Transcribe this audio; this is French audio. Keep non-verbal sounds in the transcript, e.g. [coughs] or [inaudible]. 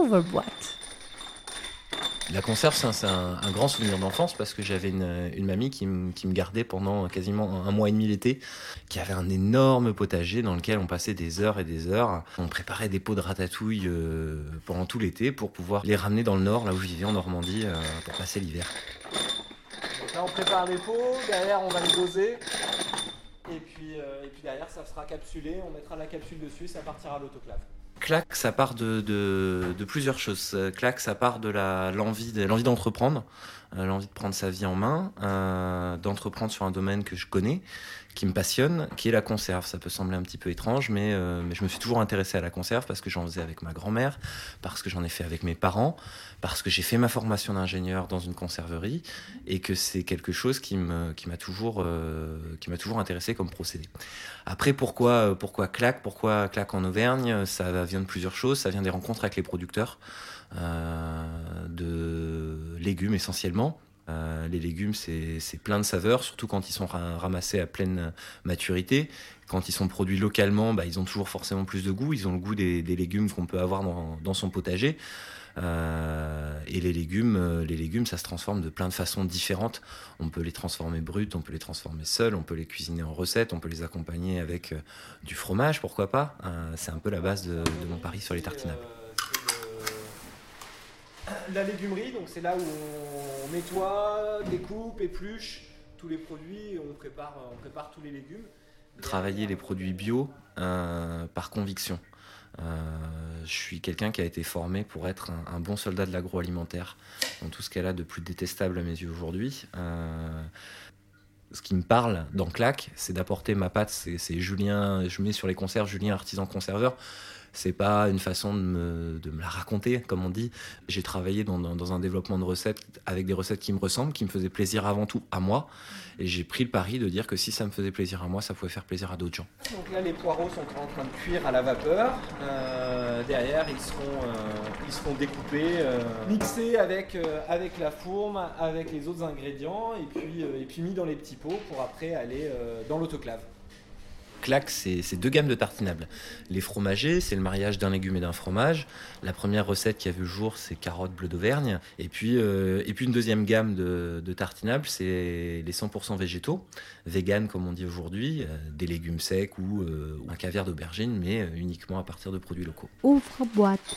Overboîte. La conserve, c'est un, un, grand souvenir d'enfance parce que j'avais une, une, mamie qui, qui, me gardait pendant quasiment un mois et demi l'été, qui avait un énorme potager dans lequel on passait des heures et des heures. On préparait des pots de ratatouille euh, pendant tout l'été pour pouvoir les ramener dans le nord, là où je vivais en Normandie, euh, pour passer l'hiver. Là, on prépare les pots, derrière, on va les doser. Et puis, euh, et puis derrière, ça sera capsulé, on mettra la capsule dessus, ça partira à l'autoclave. Clac, ça part de, plusieurs choses. Clac, ça part de l'envie l'envie d'entreprendre, euh, l'envie de prendre sa vie en main, d'entreprendre sur un domaine que je connais, qui me passionne, qui est la conserve. Ça peut sembler un petit peu étrange, mais, euh, mais je me suis toujours intéressé à la conserve parce que j'en faisais avec ma grand-mère, parce que j'en ai fait avec mes parents, parce que j'ai fait ma formation d'ingénieur dans une conserverie et que c'est quelque chose qui m'a euh, qui toujours intéressé comme procédé. Après, pourquoi, clac Pourquoi clac en Auvergne? Ça vient de plusieurs choses. Ça vient des rencontres avec les producteurs euh, de légumes essentiellement. Les légumes, c'est plein de saveurs, surtout quand ils sont ramassés à pleine maturité. Quand ils sont produits localement, bah, ils ont toujours forcément plus de goût. Ils ont le goût des, légumes qu'on peut avoir dans, son potager. Euh, et les légumes, euh, les légumes, ça se transforme de plein de façons différentes. On peut les transformer bruts, on peut les transformer seuls, on peut les cuisiner en recette, on peut les accompagner avec euh, du fromage, pourquoi pas. C'est un peu la base de, de mon pari sur les tartinables. [coughs] La légumerie, donc c'est là où on nettoie, découpe, épluche tous les produits, on prépare, on prépare tous les légumes. Travailler les produits bio euh, par conviction. Euh, je suis quelqu'un qui a été formé pour être un, bon soldat de l'agroalimentaire, dans tout ce qu'elle a de plus détestable à mes yeux aujourd'hui. Euh, ce qui me parle dans Clac, c'est d'apporter ma patte. C'est Julien, je mets sur les conserves Julien artisan conserveur. C'est pas une façon de me, la raconter, comme on dit. J'ai travaillé dans, un développement de recettes avec des recettes qui me ressemblent, qui me faisaient plaisir avant tout à moi. Et j'ai pris le pari de dire que si ça me faisait plaisir à moi, ça pouvait faire plaisir à d'autres gens. Donc là, les poireaux sont en train de cuire à la vapeur. Euh, derrière, ils seront, euh, ils découpés, euh, mixés avec, la fourme, avec les autres ingrédients, et puis mis dans les petits pots pour après aller dans l'autoclave. Clac, c'est deux gammes de tartinables. Les fromagers, c'est le mariage d'un légume et d'un fromage. La première recette qui a vu le jour, c'est carottes bleues d'Auvergne. Et puis, euh, et puis une deuxième gamme de, de tartinables, c'est les 100% végétaux, vegan comme on dit aujourd'hui, euh, des légumes secs ou, euh, ou un caviar d'aubergine, mais uniquement à partir de produits locaux. Ouvre boîte.